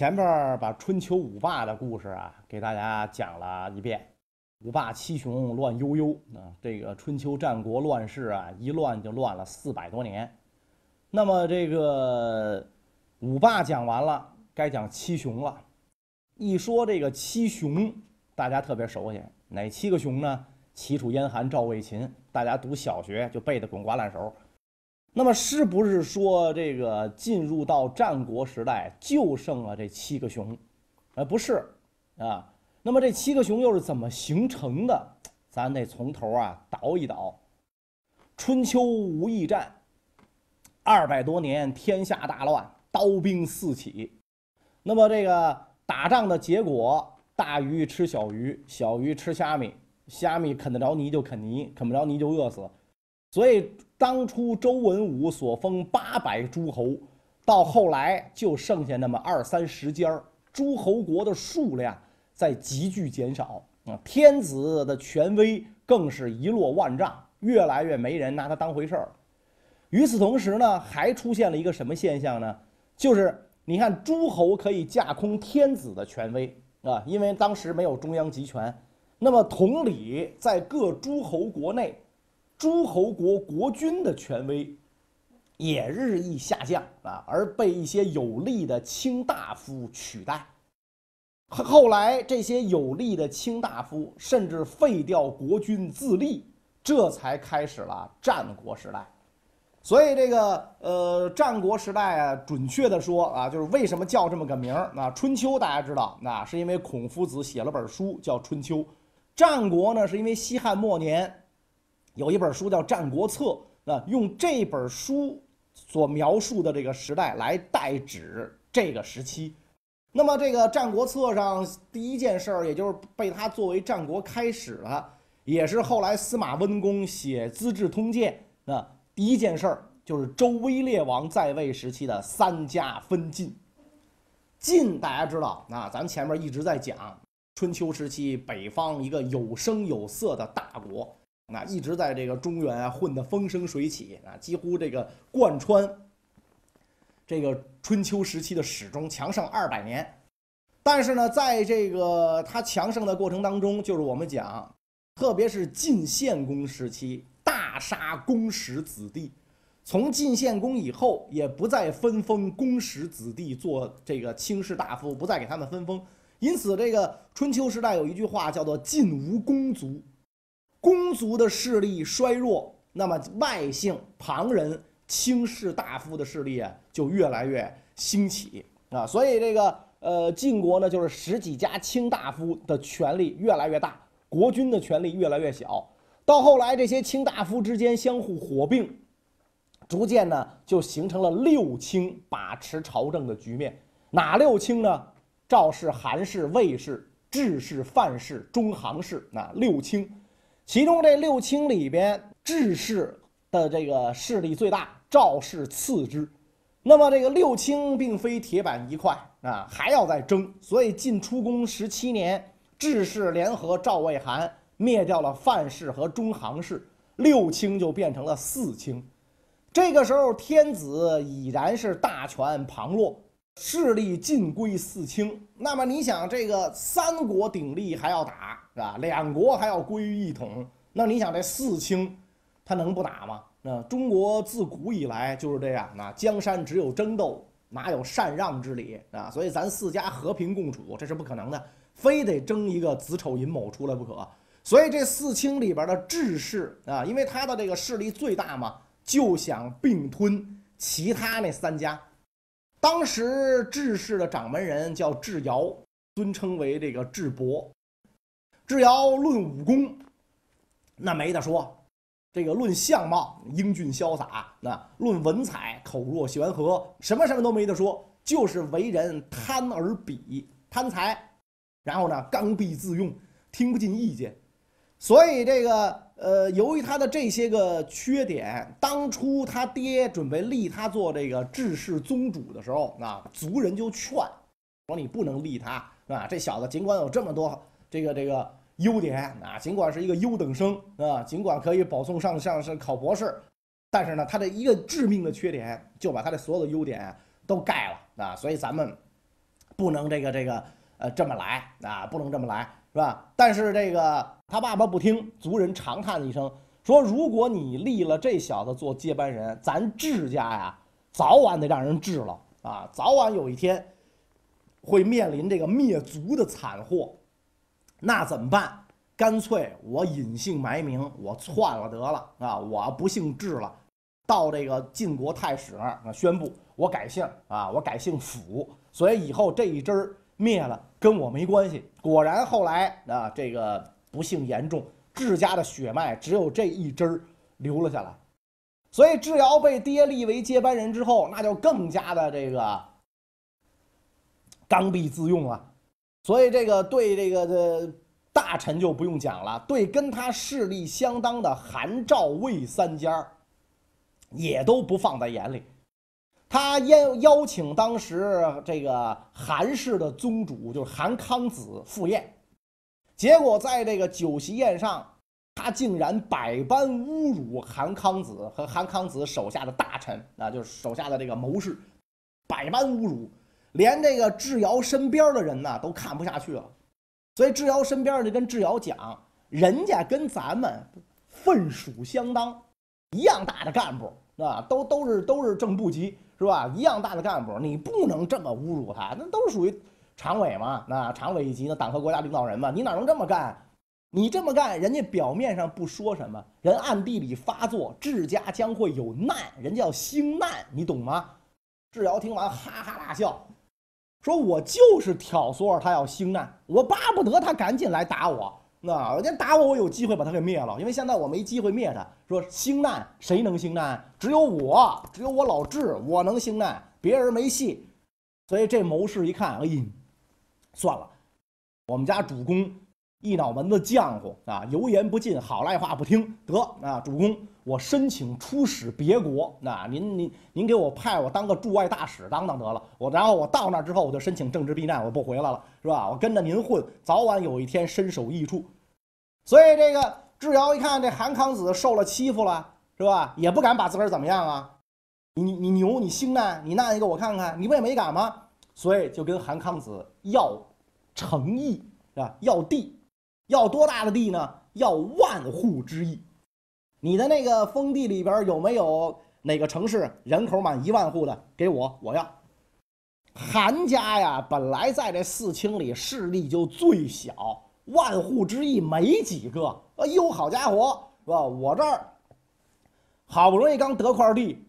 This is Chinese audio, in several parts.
前边把春秋五霸的故事啊给大家讲了一遍，五霸七雄乱悠悠啊，这个春秋战国乱世啊，一乱就乱了四百多年。那么这个五霸讲完了，该讲七雄了。一说这个七雄，大家特别熟悉，哪七个雄呢？齐楚燕韩赵魏秦，大家读小学就背得滚瓜烂熟。那么是不是说这个进入到战国时代就剩了这七个雄？呃，不是啊。那么这七个雄又是怎么形成的？咱得从头啊倒一倒。春秋无义战，二百多年天下大乱，刀兵四起。那么这个打仗的结果，大鱼吃小鱼，小鱼吃虾米，虾米啃得着泥就啃泥，啃不着泥就饿死。所以当初周文武所封八百诸侯，到后来就剩下那么二三十家，诸侯国的数量在急剧减少啊，天子的权威更是一落万丈，越来越没人拿他当回事儿。与此同时呢，还出现了一个什么现象呢？就是你看诸侯可以架空天子的权威啊，因为当时没有中央集权。那么同理，在各诸侯国内。诸侯国国君的权威也日益下降啊，而被一些有力的卿大夫取代。后来，这些有力的卿大夫甚至废掉国君自立，这才开始了战国时代。所以，这个呃，战国时代啊，准确的说啊，就是为什么叫这么个名儿？那春秋大家知道，那是因为孔夫子写了本书叫《春秋》。战国呢，是因为西汉末年。有一本书叫《战国策》，那用这本书所描述的这个时代来代指这个时期。那么，这个《战国策》上第一件事儿，也就是被他作为战国开始了，也是后来司马温公写《资治通鉴》那第一件事儿，就是周威烈王在位时期的三家分晋。晋大家知道，那咱前面一直在讲春秋时期北方一个有声有色的大国。那一直在这个中原啊混得风生水起啊，几乎这个贯穿这个春秋时期的始终强盛二百年。但是呢，在这个他强盛的过程当中，就是我们讲，特别是晋献公时期，大杀公室子弟。从晋献公以后，也不再分封公室子弟做这个卿士大夫，不再给他们分封。因此，这个春秋时代有一句话叫做“晋无公族”。公族的势力衰弱，那么外姓旁人卿士大夫的势力啊就越来越兴起啊，所以这个呃晋国呢就是十几家卿大夫的权力越来越大，国君的权力越来越小，到后来这些卿大夫之间相互火并，逐渐呢就形成了六卿把持朝政的局面。哪六卿呢？赵氏、韩氏、魏氏、智氏、范氏、中行氏，那六卿。其中这六卿里边，智氏的这个势力最大，赵氏次之。那么这个六卿并非铁板一块啊，还要再争。所以晋出公十七年，智氏联合赵、魏、韩，灭掉了范氏和中行氏，六卿就变成了四卿。这个时候，天子已然是大权旁落，势力尽归四卿。那么你想，这个三国鼎立还要打？是吧？两国还要归于一统，那你想这四清，他能不打吗？那中国自古以来就是这样，那江山只有争斗，哪有禅让之理啊？所以咱四家和平共处，这是不可能的，非得争一个子丑寅卯出来不可。所以这四清里边的智氏啊，因为他的这个势力最大嘛，就想并吞其他那三家。当时智氏的掌门人叫智瑶，尊称为这个智伯。智瑶论武功，那没得说；这个论相貌，英俊潇洒；那论文采，口若悬河，什么什么都没得说。就是为人贪而鄙，贪财，然后呢，刚愎自用，听不进意见。所以这个呃，由于他的这些个缺点，当初他爹准备立他做这个治世宗主的时候，那族人就劝说你不能立他，啊，这小子尽管有这么多这个这个。优点啊，尽管是一个优等生啊，尽管可以保送上上上考博士，但是呢，他的一个致命的缺点就把他的所有的优点都盖了啊，所以咱们不能这个这个呃这么来啊，不能这么来，是吧？但是这个他爸爸不听，族人长叹一声说：“如果你立了这小子做接班人，咱智家呀，早晚得让人治了啊，早晚有一天会面临这个灭族的惨祸。那怎么办？干脆我隐姓埋名，我篡了得了啊！我不姓智了。”到这个晋国太史那儿啊，宣布我改姓啊，我改姓府，所以以后这一支灭了，跟我没关系。果然后来啊，这个不幸严重，智家的血脉只有这一支留了下来。所以智瑶被爹立为接班人之后，那就更加的这个刚愎自用了。所以这个对这个的大臣就不用讲了，对跟他势力相当的韩赵魏三家。也都不放在眼里，他邀邀请当时这个韩氏的宗主，就是韩康子赴宴，结果在这个酒席宴上，他竟然百般侮辱韩康子和韩康子手下的大臣，那就是手下的这个谋士，百般侮辱，连这个智瑶身边的人呢都看不下去了，所以智瑶身边就跟智瑶讲，人家跟咱们分属相当。一样大的干部，啊，都都是都是正部级，是吧？一样大的干部，你不能这么侮辱他，那都是属于常委嘛，那常委一级的党和国家领导人嘛，你哪能这么干？你这么干，人家表面上不说什么，人暗地里发作，智家将会有难，人家要兴难，你懂吗？智瑶听完哈哈大笑，说：“我就是挑唆他要兴难，我巴不得他赶紧来打我。”那人家打我，我有机会把他给灭了，因为现在我没机会灭他。说兴难，谁能兴难？只有我，只有我老智，我能兴难，别人没戏。所以这谋士一看，哎，算了，我们家主公一脑门子浆糊啊，油盐不进，好赖话不听。得啊，主公，我申请出使别国。那您您您给我派我当个驻外大使当当得了。我然后我到那之后，我就申请政治避难，我不回来了。是吧？我跟着您混，早晚有一天身首异处。所以这个智瑶一看这韩康子受了欺负了，是吧？也不敢把自个儿怎么样啊？你你牛，你兴难，你难一个我看看，你不也没敢吗？所以就跟韩康子要诚意，是吧？要地，要多大的地呢？要万户之地。你的那个封地里边有没有哪个城市人口满一万户的？给我，我要。韩家呀，本来在这四清里势力就最小，万户之邑没几个。哎呦，好家伙，是吧？我这儿好不容易刚得块地，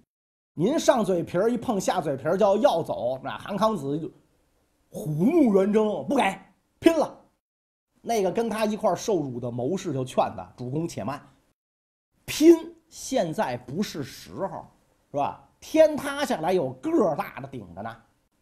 您上嘴皮儿一碰下嘴皮儿就要走，那韩康子就虎目圆睁，不给，拼了。那个跟他一块受辱的谋士就劝他：“主公且慢，拼现在不是时候，是吧？天塌下来有个大的顶着呢。”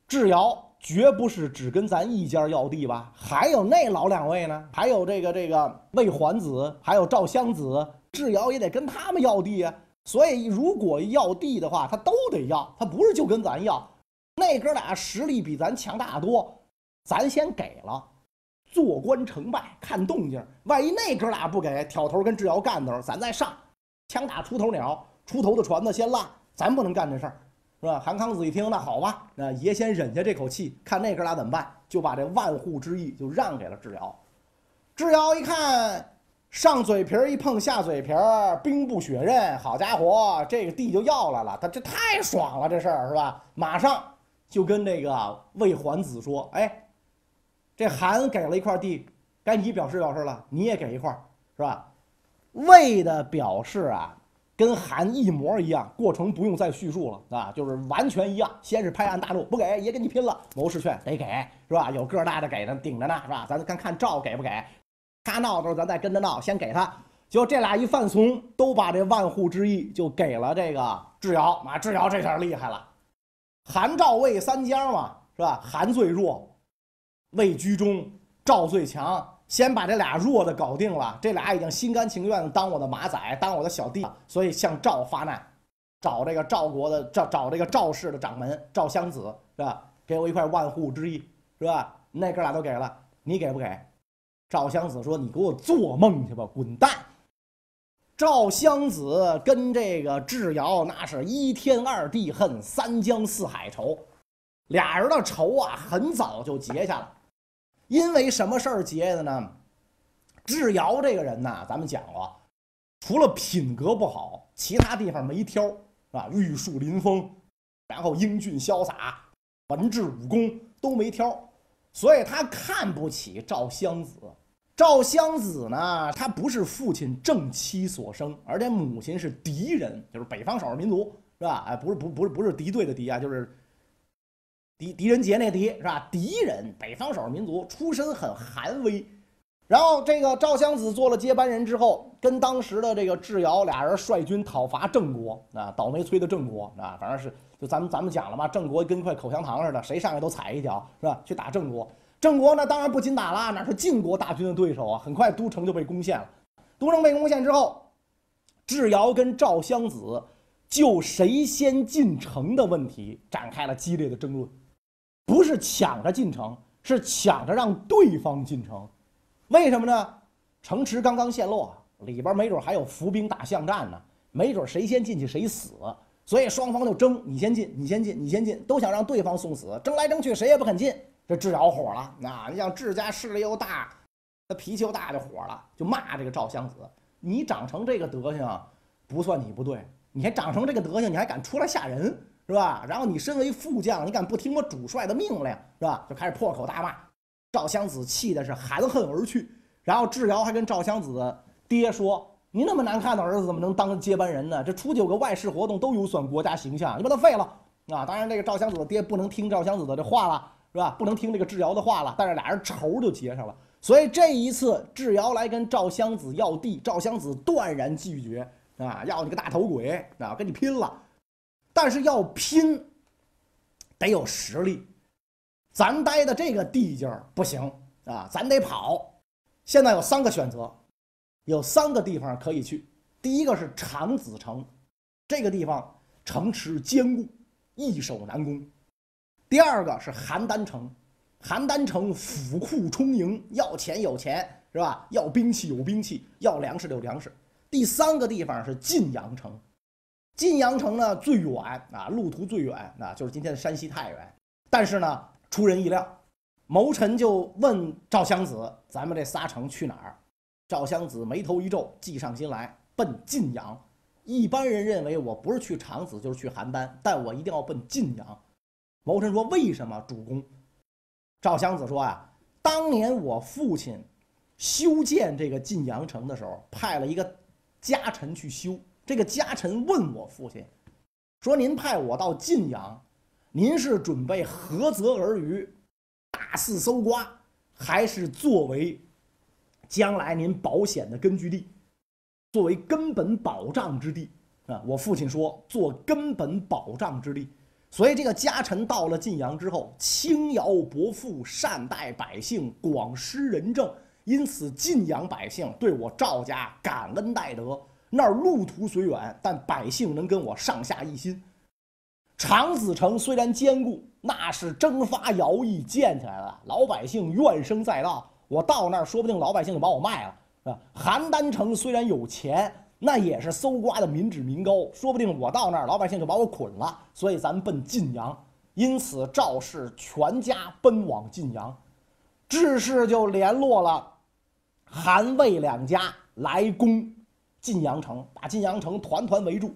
智瑶绝不是只跟咱一家要地吧？还有那老两位呢？还有这个这个魏桓子，还有赵襄子，智瑶也得跟他们要地啊。所以如果要地的话，他都得要，他不是就跟咱要。那哥俩实力比咱强大多，咱先给了，坐观成败，看动静。万一那哥俩不给，挑头跟智瑶干的时候，咱再上，枪打出头鸟，出头的船子先烂，咱不能干这事儿。是吧？韩康子一听，那好吧，那爷先忍下这口气，看那哥俩怎么办，就把这万户之意就让给了智瑶。智瑶一看，上嘴皮儿。一碰下嘴皮儿，兵不血刃，好家伙，这个地就要来了，他这太爽了，这事儿。是吧？马上就跟这个魏桓子说：“哎，这韩给了一块地，该你表示表示了，你也给一块，是吧？”魏的表示啊。跟韩一模一样，过程不用再叙述了啊，就是完全一样。先是拍案大怒，不给也跟你拼了。谋士劝得给是吧？有个大的给他顶着呢是吧？咱看看赵给不给？他闹的时候咱再跟着闹，先给他。就这俩一犯怂，都把这万户之意就给了这个智瑶啊。智瑶这下厉害了，韩赵魏三家嘛是吧？韩最弱，魏居中，赵最强。先把这俩弱的搞定了，这俩已经心甘情愿当我的马仔，当我的小弟，所以向赵发难，找这个赵国的赵找这个赵氏的掌门赵襄子是吧？给我一块万户之一是吧？那哥俩都给了，你给不给？赵襄子说：“你给我做梦去吧，滚蛋！”赵襄子跟这个智瑶那是一天二地恨，三江四海仇。俩人的仇啊，很早就结下了。因为什么事儿结的呢？智瑶这个人呢，咱们讲过，除了品格不好，其他地方没挑，是吧？玉树临风，然后英俊潇洒，文治武功都没挑，所以他看不起赵襄子。赵襄子呢，他不是父亲正妻所生，而且母亲是敌人，就是北方少数民族，是吧？哎，不是，不，不是，不是敌对的敌啊，就是。狄狄仁杰那狄是吧？敌人，北方少数民族，出身很寒微。然后这个赵襄子做了接班人之后，跟当时的这个智瑶俩人率军讨伐郑国啊，倒霉催的郑国啊，反正是就咱们咱们讲了嘛，郑国跟块口香糖似的，谁上来都踩一脚是吧？去打郑国，郑国呢当然不禁打了，哪是晋国大军的对手啊？很快都城就被攻陷了。都城被攻陷之后，智瑶跟赵襄子就谁先进城的问题展开了激烈的争论。不是抢着进城，是抢着让对方进城。为什么呢？城池刚刚陷落，里边没准还有伏兵打巷战呢，没准谁先进去谁死。所以双方就争，你先进，你先进，你先进，都想让对方送死。争来争去，谁也不肯进。这智瑶火了，那你想智家势力又大，他脾气又大，就火了，就骂这个赵襄子：“你长成这个德行，不算你不对，你还长成这个德行，你还敢出来吓人？”是吧？然后你身为副将，你敢不听我主帅的命令，是吧？就开始破口大骂。赵襄子气的是含恨而去。然后智瑶还跟赵襄子的爹说：“你那么难看的儿子，怎么能当接班人呢？这出去有个外事活动都有损国家形象，你把他废了啊！”当然，这个赵襄子的爹不能听赵襄子的这话了，是吧？不能听这个智瑶的话了。但是俩人仇就结上了。所以这一次，智瑶来跟赵襄子要地，赵襄子断然拒绝啊！要你个大头鬼啊！跟你拼了！但是要拼，得有实力。咱待的这个地界儿不行啊，咱得跑。现在有三个选择，有三个地方可以去。第一个是长子城，这个地方城池坚固，易守难攻。第二个是邯郸城，邯郸城府库充盈，要钱有钱是吧？要兵器有兵器，要粮食有粮食。第三个地方是晋阳城。晋阳城呢最远啊，路途最远啊，就是今天的山西太原。但是呢，出人意料，谋臣就问赵襄子：“咱们这仨城去哪儿？”赵襄子眉头一皱，计上心来，奔晋阳。一般人认为我不是去长子，就是去邯郸，但我一定要奔晋阳。谋臣说：“为什么，主公？”赵襄子说：“啊，当年我父亲修建这个晋阳城的时候，派了一个家臣去修。”这个家臣问我父亲，说：“您派我到晋阳，您是准备涸泽而渔，大肆搜刮，还是作为将来您保险的根据地，作为根本保障之地？”啊，我父亲说：“做根本保障之地。”所以这个家臣到了晋阳之后，轻徭薄赋，善待百姓，广施仁政，因此晋阳百姓对我赵家感恩戴德。那儿路途虽远，但百姓能跟我上下一心。长子城虽然坚固，那是征发徭役建起来的，老百姓怨声载道。我到那儿，说不定老百姓就把我卖了，是吧？邯郸城虽然有钱，那也是搜刮的民脂民膏，说不定我到那儿，老百姓就把我捆了。所以咱奔晋阳。因此赵氏全家奔往晋阳，智氏就联络了韩魏两家来攻。晋阳城把晋阳城团团围住，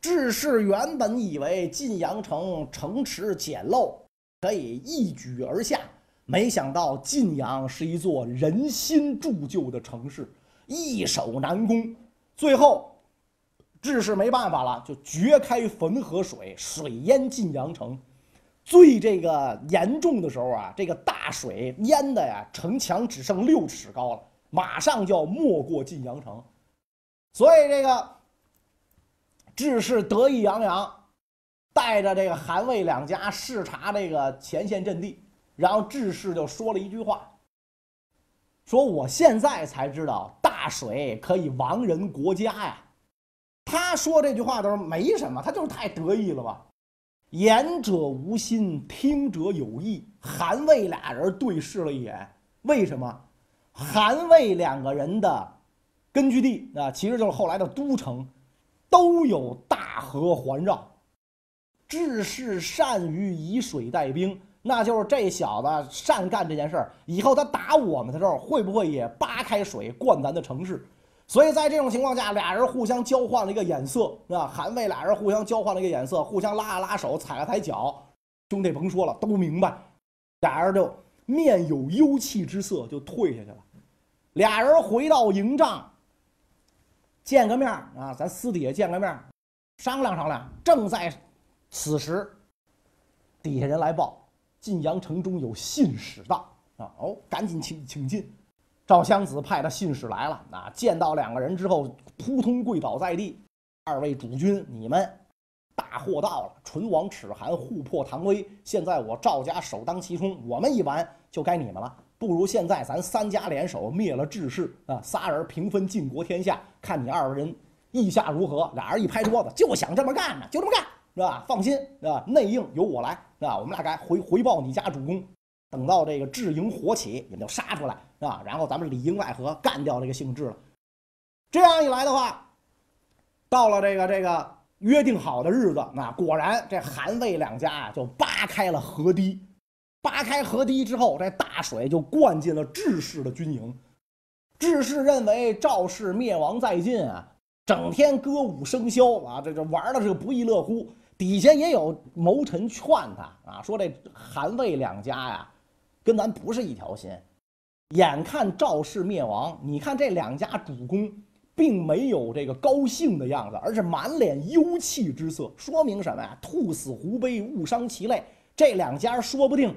志士原本以为晋阳城城池简陋，可以一举而下，没想到晋阳是一座人心铸就的城市，易守难攻。最后，志士没办法了，就掘开汾河水，水淹晋阳城。最这个严重的时候啊，这个大水淹的呀，城墙只剩六尺高了，马上就要没过晋阳城。所以这个志士得意洋洋，带着这个韩魏两家视察这个前线阵地，然后志士就说了一句话：“说我现在才知道大水可以亡人国家呀。”他说这句话的时候没什么，他就是太得意了吧？言者无心，听者有意。韩魏俩人对视了一眼，为什么？韩魏两个人的。根据地啊，其实就是后来的都城，都有大河环绕。志士善于以水带兵，那就是这小子善干这件事儿。以后他打我们的时候，会不会也扒开水灌咱的城市？所以在这种情况下，俩人互相交换了一个眼色，啊，韩魏俩人互相交换了一个眼色，互相拉了拉手，踩了踩脚。兄弟，甭说了，都明白。俩人就面有忧戚之色，就退下去了。俩人回到营帐，见个面啊，咱私底下见个面，商量商量。正在此时，底下人来报，晋阳城中有信使到啊！哦，赶紧请请进。赵襄子派的信使来了，啊，见到两个人之后，扑通跪倒在地。二位主君，你们大祸到了，唇亡齿寒，互破唐威。现在我赵家首当其冲，我们一完就该你们了。不如现在咱三家联手灭了智氏啊，仨人平分晋国天下，看你二人意下如何？俩人一拍桌子，就想这么干呢，就这么干，是吧？放心，是吧？内应由我来，是吧？我们俩该回回报你家主公。等到这个智营火起，你们就杀出来是吧！然后咱们里应外合，干掉这个姓智了。这样一来的话，到了这个这个约定好的日子，那果然这韩魏两家啊就扒开了河堤。扒开河堤之后，这大水就灌进了智氏的军营。智氏认为赵氏灭亡在近啊，整天歌舞升箫啊，这这玩的是不亦乐乎。底下也有谋臣劝他啊，说这韩魏两家呀。跟咱不是一条心，眼看赵氏灭亡，你看这两家主公并没有这个高兴的样子，而是满脸忧戚之色，说明什么呀？兔死狐悲，误伤其类。这两家说不定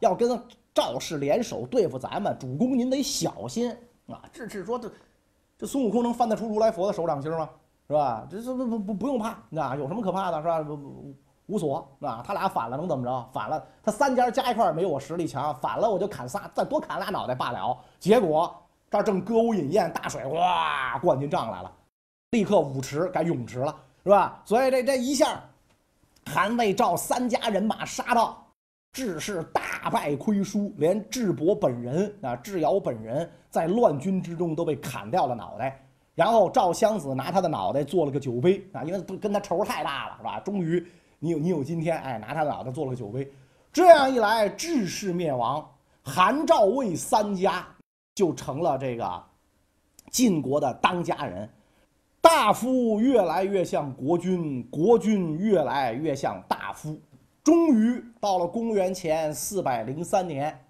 要跟赵氏联手对付咱们，主公您得小心啊！这是说这这孙悟空能翻得出如来佛的手掌心吗？是吧？这这不不不不用怕，啊，有什么可怕的？是吧？不不。无所啊，他俩反了能怎么着？反了，他三家加一块没有我实力强。反了我就砍仨，再多砍俩脑袋罢了。结果这儿正歌舞饮宴，大水哇灌进帐来了，立刻舞池改泳池了，是吧？所以这这一下，韩魏赵三家人马杀到，智氏大败亏输，连智伯本人啊，智瑶本人在乱军之中都被砍掉了脑袋。然后赵襄子拿他的脑袋做了个酒杯啊，因为跟他仇太大了，是吧？终于。你有你有今天，哎，拿他的脑袋做了个酒杯，这样一来，智氏灭亡，韩赵魏三家就成了这个晋国的当家人，大夫越来越像国君，国君越来越像大夫。终于到了公元前四百零三年，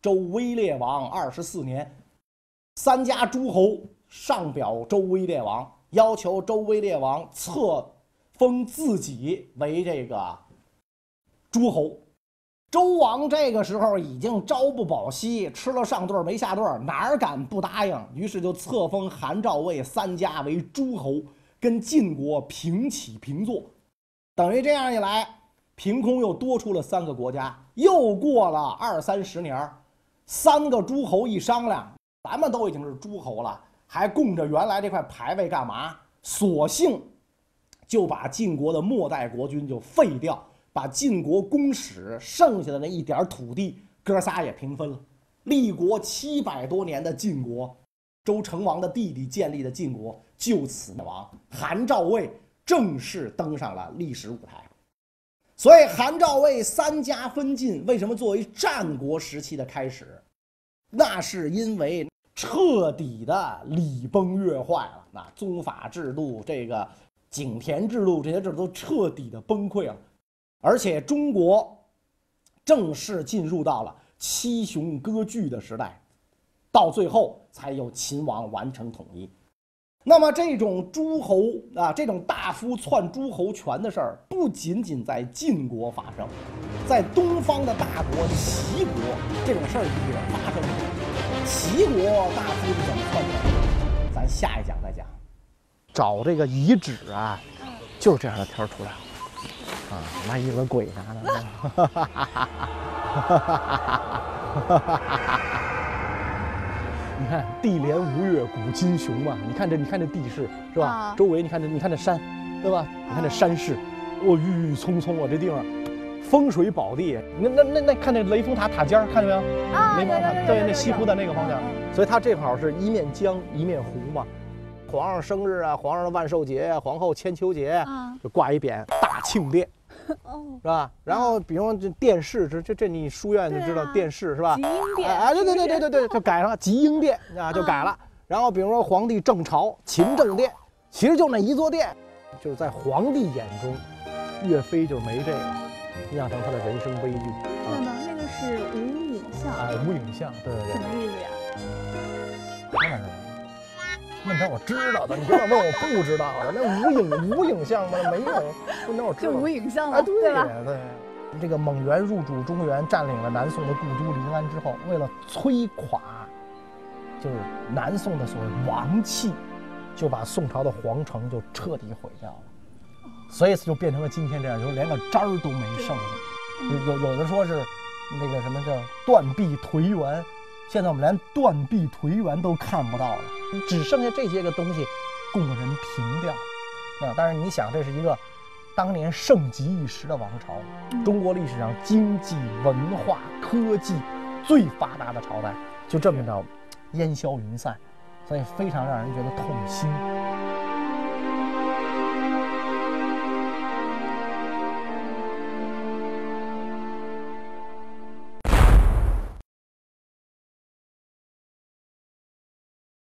周威烈王二十四年，三家诸侯上表周威烈王，要求周威烈王册。封自己为这个诸侯，周王这个时候已经朝不保夕，吃了上顿没下顿，哪敢不答应？于是就册封韩赵魏三家为诸侯，跟晋国平起平坐。等于这样一来，凭空又多出了三个国家。又过了二三十年，三个诸侯一商量，咱们都已经是诸侯了，还供着原来这块牌位干嘛？索性。就把晋国的末代国君就废掉，把晋国公使剩下的那一点土地，哥仨也平分了。立国七百多年的晋国，周成王的弟弟建立的晋国就此灭亡，韩赵魏正式登上了历史舞台。所以韩赵魏三家分晋，为什么作为战国时期的开始？那是因为彻底的礼崩乐坏了，那宗法制度这个。井田制度这些制度都彻底的崩溃了，而且中国正式进入到了七雄割据的时代，到最后才有秦王完成统一。那么这种诸侯啊，这种大夫篡诸侯权的事儿，不仅仅在晋国发生，在东方的大国齐国，这种事儿也发生。齐国大夫是怎么篡的？咱下一讲再讲。找这个遗址啊，就是这样的天儿出来了啊！万一有个鬼啥的，你看地连吴越古今雄嘛，你看这，你看这地势是吧？周围你看这，你看这山，对吧？你看这山势，哦，郁郁葱葱啊，这地方风水宝地。那那那那，看那雷峰塔塔尖儿，看见没有？啊，雷峰塔对，那西湖的那个方向，所以它正好是一面江一面湖嘛。皇上生日啊，皇上的万寿节，皇后千秋节，就挂一匾“大庆殿”，哦，是吧？然后比如说这电视，这这这你书院就知道电视是吧集？英殿哎，对对对对对对，就改上了集英殿啊，就改了。然后比如说皇帝正朝勤政殿，其实就那一座殿，就是在皇帝眼中，岳飞就没这个，酿成他的人生悲剧不是吗？那个是无影像，啊，无影像，对对对什。么意思呀？当然是问他我知道的，你不要问我不知道的。那无影无影像吗？没有，问他我知道。就无影像啊，了，对吧？对。这个蒙元入主中原，占领了南宋的故都临安之后，为了摧垮，就是南宋的所谓王气，就把宋朝的皇城就彻底毁掉了，所以就变成了今天这样，就是连个渣儿都没剩有有的说是那个什么叫断壁颓垣，现在我们连断壁颓垣都看不到了，只剩下这些个东西供人凭吊。啊，但是你想，这是一个当年盛极一时的王朝，中国历史上经济、文化、科技最发达的朝代，就这么着烟消云散，所以非常让人觉得痛心。